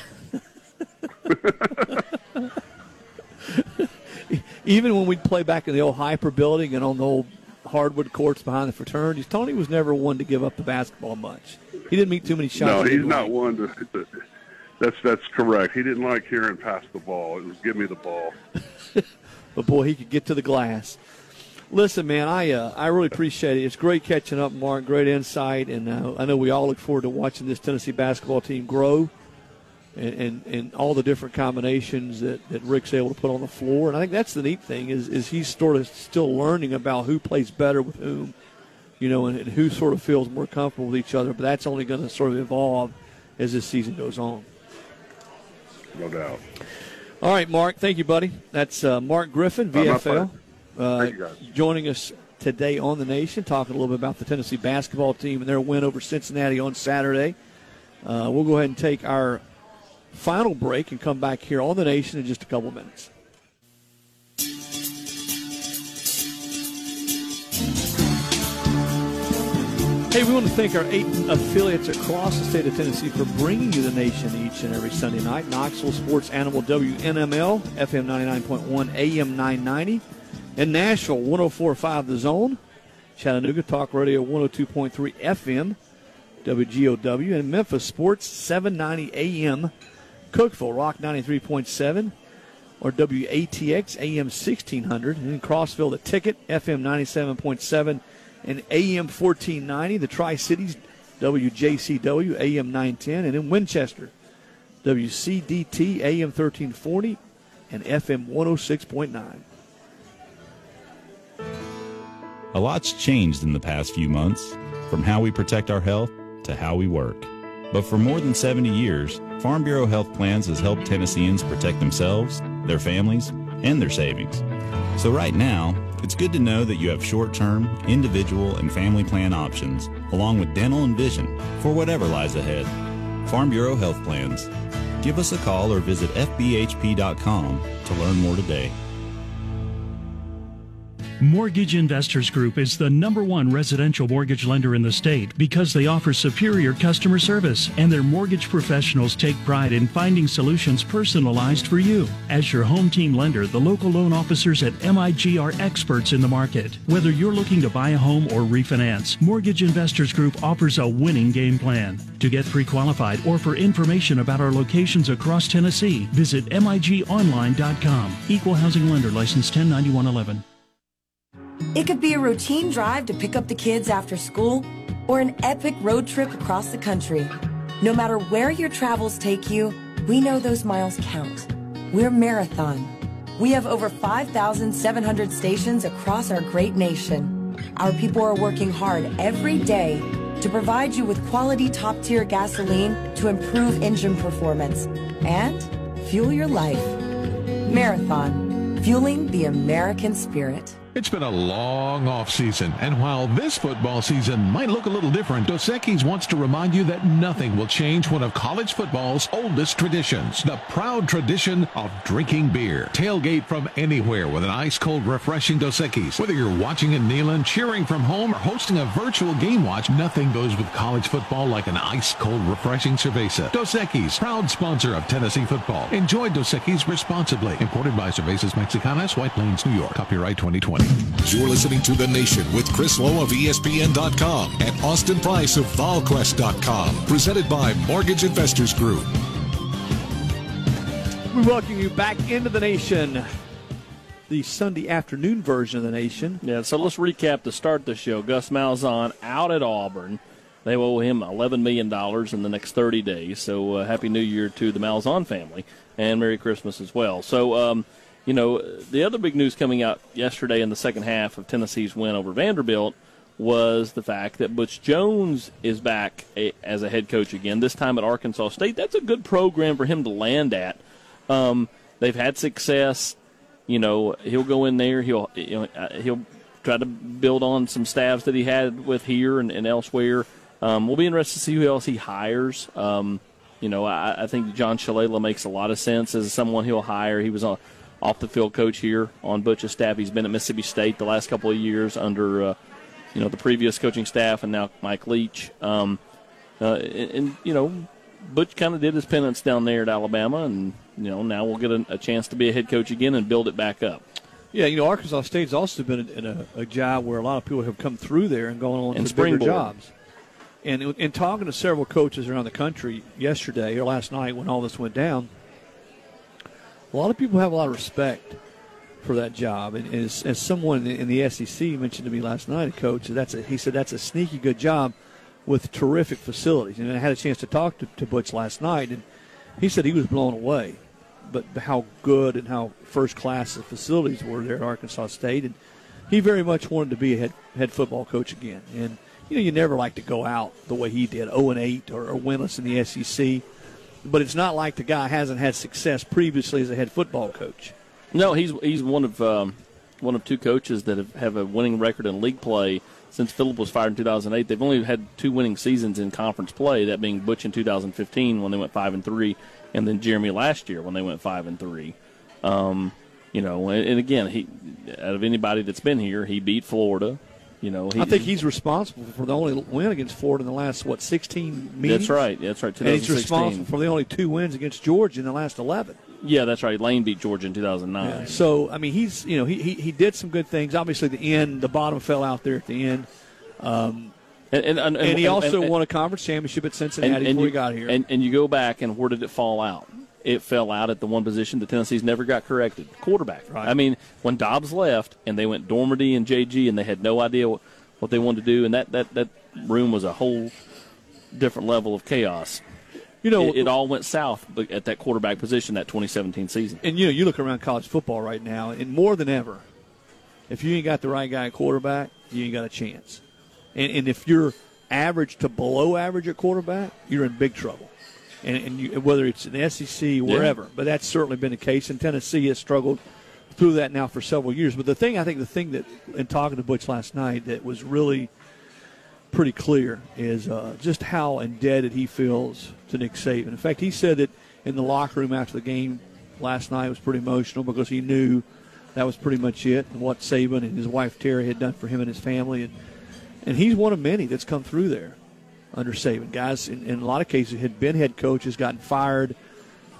Even when we'd play back in the old Hyper building and on the old hardwood courts behind the fraternities, Tony was never one to give up the basketball much. He didn't meet too many shots. No, he's not one to that's that's correct. He didn't like hearing pass the ball. It was give me the ball. but boy, he could get to the glass. Listen, man, I uh, I really appreciate it. It's great catching up, Mark. Great insight, and uh, I know we all look forward to watching this Tennessee basketball team grow, and, and, and all the different combinations that, that Rick's able to put on the floor. And I think that's the neat thing is is he's sort of still learning about who plays better with whom, you know, and, and who sort of feels more comfortable with each other. But that's only going to sort of evolve as this season goes on no doubt. All right, Mark. Thank you, buddy. That's uh, Mark Griffin, VFL, uh, joining us today on the Nation, talking a little bit about the Tennessee basketball team and their win over Cincinnati on Saturday. Uh, we'll go ahead and take our final break and come back here on the Nation in just a couple minutes. Hey, we want to thank our eight affiliates across the state of Tennessee for bringing you the nation each and every Sunday night. Knoxville Sports Animal WNML, FM 99.1, AM 990. In Nashville, 104.5 The Zone. Chattanooga Talk Radio 102.3 FM, WGOW. And Memphis Sports 790 AM. Cookeville Rock 93.7 or WATX AM 1600. And in Crossville, the Ticket FM 97.7 and AM 1490, the Tri Cities, WJCW, AM 910, and in Winchester, WCDT, AM 1340, and FM 106.9. A lot's changed in the past few months, from how we protect our health to how we work. But for more than 70 years, Farm Bureau Health Plans has helped Tennesseans protect themselves, their families, and their savings. So right now, it's good to know that you have short term, individual, and family plan options, along with dental and vision, for whatever lies ahead. Farm Bureau Health Plans. Give us a call or visit FBHP.com to learn more today. Mortgage Investors Group is the number one residential mortgage lender in the state because they offer superior customer service and their mortgage professionals take pride in finding solutions personalized for you. As your home team lender, the local loan officers at MIG are experts in the market. Whether you're looking to buy a home or refinance, Mortgage Investors Group offers a winning game plan. To get pre qualified or for information about our locations across Tennessee, visit MIGOnline.com. Equal Housing Lender License 109111. It could be a routine drive to pick up the kids after school or an epic road trip across the country. No matter where your travels take you, we know those miles count. We're Marathon. We have over 5,700 stations across our great nation. Our people are working hard every day to provide you with quality top tier gasoline to improve engine performance and fuel your life. Marathon, fueling the American spirit. It's been a long off season, and while this football season might look a little different, Dos Equis wants to remind you that nothing will change one of college football's oldest traditions, the proud tradition of drinking beer. Tailgate from anywhere with an ice-cold, refreshing Dos Equis. Whether you're watching in Neyland, cheering from home, or hosting a virtual game watch, nothing goes with college football like an ice-cold, refreshing cerveza. Dos Equis, proud sponsor of Tennessee football. Enjoy Dos Equis responsibly. Imported by Cervezas Mexicanas, White Plains, New York. Copyright 2020. You're listening to The Nation with Chris Lowe of ESPN.com and Austin Price of VolQuest.com. Presented by Mortgage Investors Group. We welcome you back into the nation. The Sunday afternoon version of the nation. Yeah, so let's recap to start the show. Gus Malzahn out at Auburn. They owe him $11 million in the next 30 days. So uh, Happy New Year to the Malzahn family and Merry Christmas as well. So, um, you know, the other big news coming out yesterday in the second half of Tennessee's win over Vanderbilt was the fact that Butch Jones is back a, as a head coach again, this time at Arkansas State. That's a good program for him to land at. Um, they've had success. You know, he'll go in there. He'll you know, uh, he'll try to build on some staffs that he had with here and, and elsewhere. Um, we'll be interested to see who else he hires. Um, you know, I, I think John Shalala makes a lot of sense as someone he'll hire. He was on off the field coach here on Butch's staff. He's been at Mississippi State the last couple of years under uh, you know the previous coaching staff and now Mike Leach. Um, uh, and, and, you know, Butch kind of did his penance down there at Alabama, and you know now we'll get a, a, chance to be a head coach again and build it back up. Yeah, you know, Arkansas State's also been in a, a job where a lot of people have come through there and gone on and to bigger jobs. And in talking to several coaches around the country yesterday or last night when all this went down, a lot of people have a lot of respect for that job. And as, as someone in the SEC mentioned to me last night, a coach, that's a, he said that's a sneaky good job with terrific facilities. And I had a chance to talk to, to Butch last night, and he said he was blown away, but how good and how first class the facilities were there at Arkansas State, and he very much wanted to be a head head football coach again. And you know, you never like to go out the way he did, 0 and 8 or, or winless in the SEC. But it's not like the guy hasn't had success previously as a head football coach. No, he's he's one of um, one of two coaches that have, have a winning record in league play since Phillip was fired in 2008. They've only had two winning seasons in conference play, that being Butch in 2015 when they went five and three, and then Jeremy last year when they went five and three. Um, you know, and, and, again, he out of anybody that's been here, he beat Florida. You know, he, I think he's responsible for the only win against Florida in the last what 16 meetings. That's right. That's right. And he's responsible for the only two wins against Georgia in the last 11. Yeah, that's right. Lane beat Georgia in 2009. Yeah. So I mean, he's you know he, he he did some good things. Obviously, the end, the bottom fell out there at the end. Um, and, and, and, and, he also won a conference championship at Cincinnati before you, he got here. And, and you go back, and where did it fall out? It fell out at the one position that Tennessee's never got corrected quarterback. Right. I mean, when Dobbs left and they went Dormady and JG, and they had no idea what, what they wanted to do, and that, that, that room was a whole different level of chaos. You know, it, it, all went south at that quarterback position that 2017 season. And you know, you look around college football right now, and more than ever, if you ain't got the right guy at quarterback, you ain't got a chance. And, and if you're average to below average at quarterback, you're in big trouble. And, and you, whether it's in the SEC, wherever, yeah. but that's certainly been the case. And Tennessee has struggled through that now for several years. But the thing, I think, the thing that in talking to Butch last night that was really pretty clear is uh, just how indebted he feels to Nick Saban. In fact, he said that in the locker room after the game last night was pretty emotional because he knew That was pretty much it. And what Saban and his wife Terry had done for him and his family, and and he's one of many that's come through there under Saban. Guys, in, in a lot of cases, had been head coaches, gotten fired.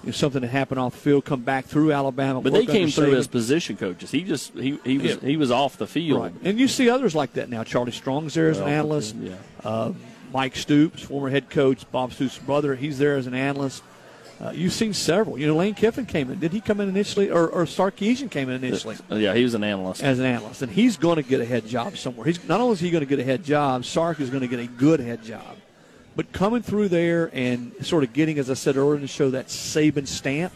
You know, something that happened off the field, come back through Alabama. But they came through Saban. as position coaches. He just he, he was yeah. he was off the field. Right. And you see others like that now. Charlie Strong's there as well, an analyst. Yeah. Uh, Mike Stoops, former head coach, Bob Stoops' brother, he's there as an analyst. Uh, you've seen several. You know, Lane Kiffin came in. Did he come in initially, or, or Sarkisian came in initially? Uh, yeah, he was an analyst. As an analyst, and he's going to get a head job somewhere. He's not only is he going to get a head job, Sark is going to get a good head job. But coming through there and sort of getting, as I said earlier, to show that Saban stamp.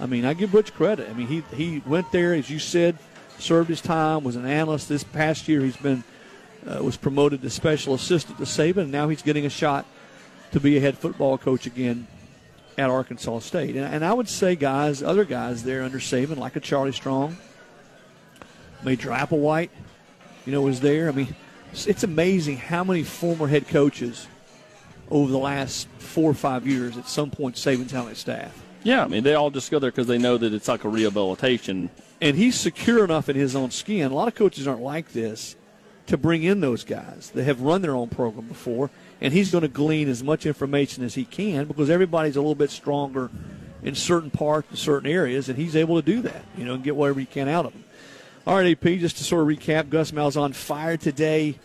I mean, I give Butch credit. I mean, he he went there, as you said, served his time, was an analyst. This past year, he's been uh, was promoted to special assistant to Saban, and now he's getting a shot to be a head football coach again at Arkansas State. And, and I would say guys, other guys there under Saban, like a Charlie Strong, Major Applewhite, you know, was there. I mean, it's amazing how many former head coaches over the last four or five years at some point Saban's had on his staff. Yeah, I mean, they all just go there because they know that it's like a rehabilitation. And he's secure enough in his own skin. A lot of coaches aren't like this to bring in those guys that have run their own program before and he's going to glean as much information as he can because everybody's a little bit stronger in certain parts, in certain areas, and he's able to do that, you know, and get whatever he can out of them. All right, AP, just to sort of recap, Gus Malzahn fired today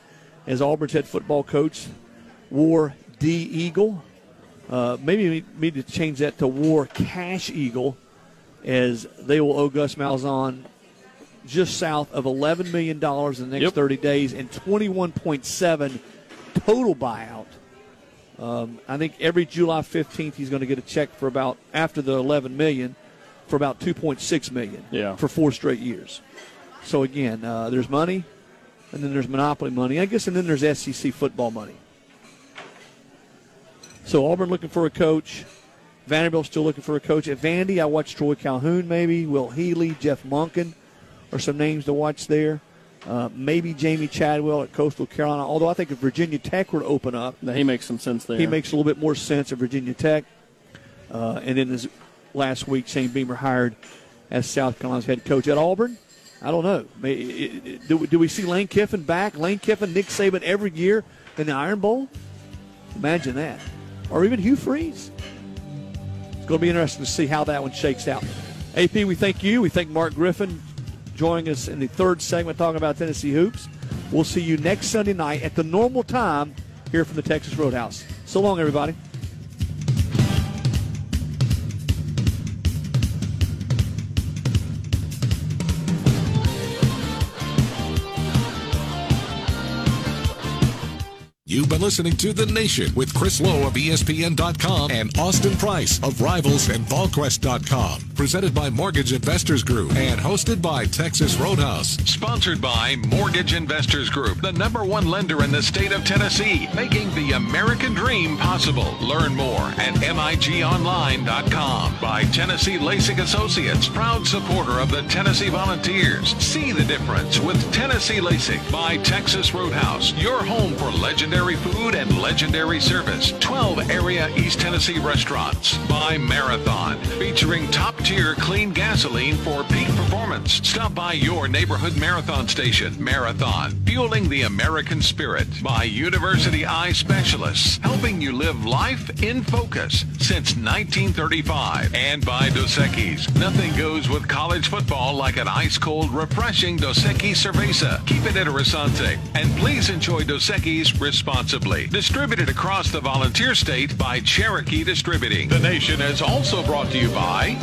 as Auburn's head football coach, War D Eagle. Uh, maybe we need to change that to War Cash Eagle, as they will owe Gus Malzahn just south of $11 million in the next yep. 30 days and 21.7 total buyout. Um, I think every July 15th he's going to get a check for about after the 11 million for about 2.6 million yeah. for four straight years. So again, uh, there's money, and then there's monopoly money, I guess, and then there's SEC football money. So Auburn looking for a coach. Vanderbilt still looking for a coach. At Vandy, I watched Troy Calhoun, maybe Will Healy, Jeff Monken, are some names to watch there. Uh, maybe Jamey Chadwell at Coastal Carolina. Although I think if Virginia Tech were to open up, he makes some sense there. He makes a little bit more sense at Virginia Tech. Uh, and then this last week, Shane Beamer hired as South Carolina's head coach at Auburn. I don't know. Do, do we see Lane Kiffin back? Lane Kiffin, Nick Saban every year in the Iron Bowl? Imagine that. Or even Hugh Freeze. It's going to be interesting to see how that one shakes out. AP, we thank you. We thank Mark Griffin, joining us in the third segment talking about Tennessee Hoops. We'll see you next Sunday night at the normal time here from the Texas Roadhouse. So long, everybody. You've been listening to The Nation with Chris Lowe of ESPN.com and Austin Price of Rivals and VolQuest.com. Presented by Mortgage Investors Group and hosted by Texas Roadhouse. Sponsored by Mortgage Investors Group, the number one lender in the state of Tennessee, making the American dream possible. Learn more at MIGOnline.com. By Tennessee LASIK Associates, proud supporter of the Tennessee Volunteers. See the difference with Tennessee LASIK by Texas Roadhouse, your home for legendary legendary food and legendary service. 12 area East Tennessee restaurants. By Marathon, featuring top tier clean gasoline for peak performance. Stop by your neighborhood marathon station. Marathon, fueling the American spirit. By University Eye Specialists, helping you live life in focus since 1935. And by Dos Equis, nothing goes with college football like an ice cold, refreshing Dos Equis Cerveza. Keep it interesante. And please enjoy Dos Equis responsibly. Distributed across the volunteer state by Cherokee Distributing. The Nation is also brought to you by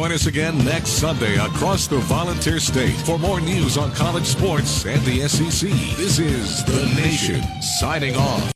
Join us again next Sunday across the Volunteer State for more news on college sports and the SEC. This is The Nation signing off.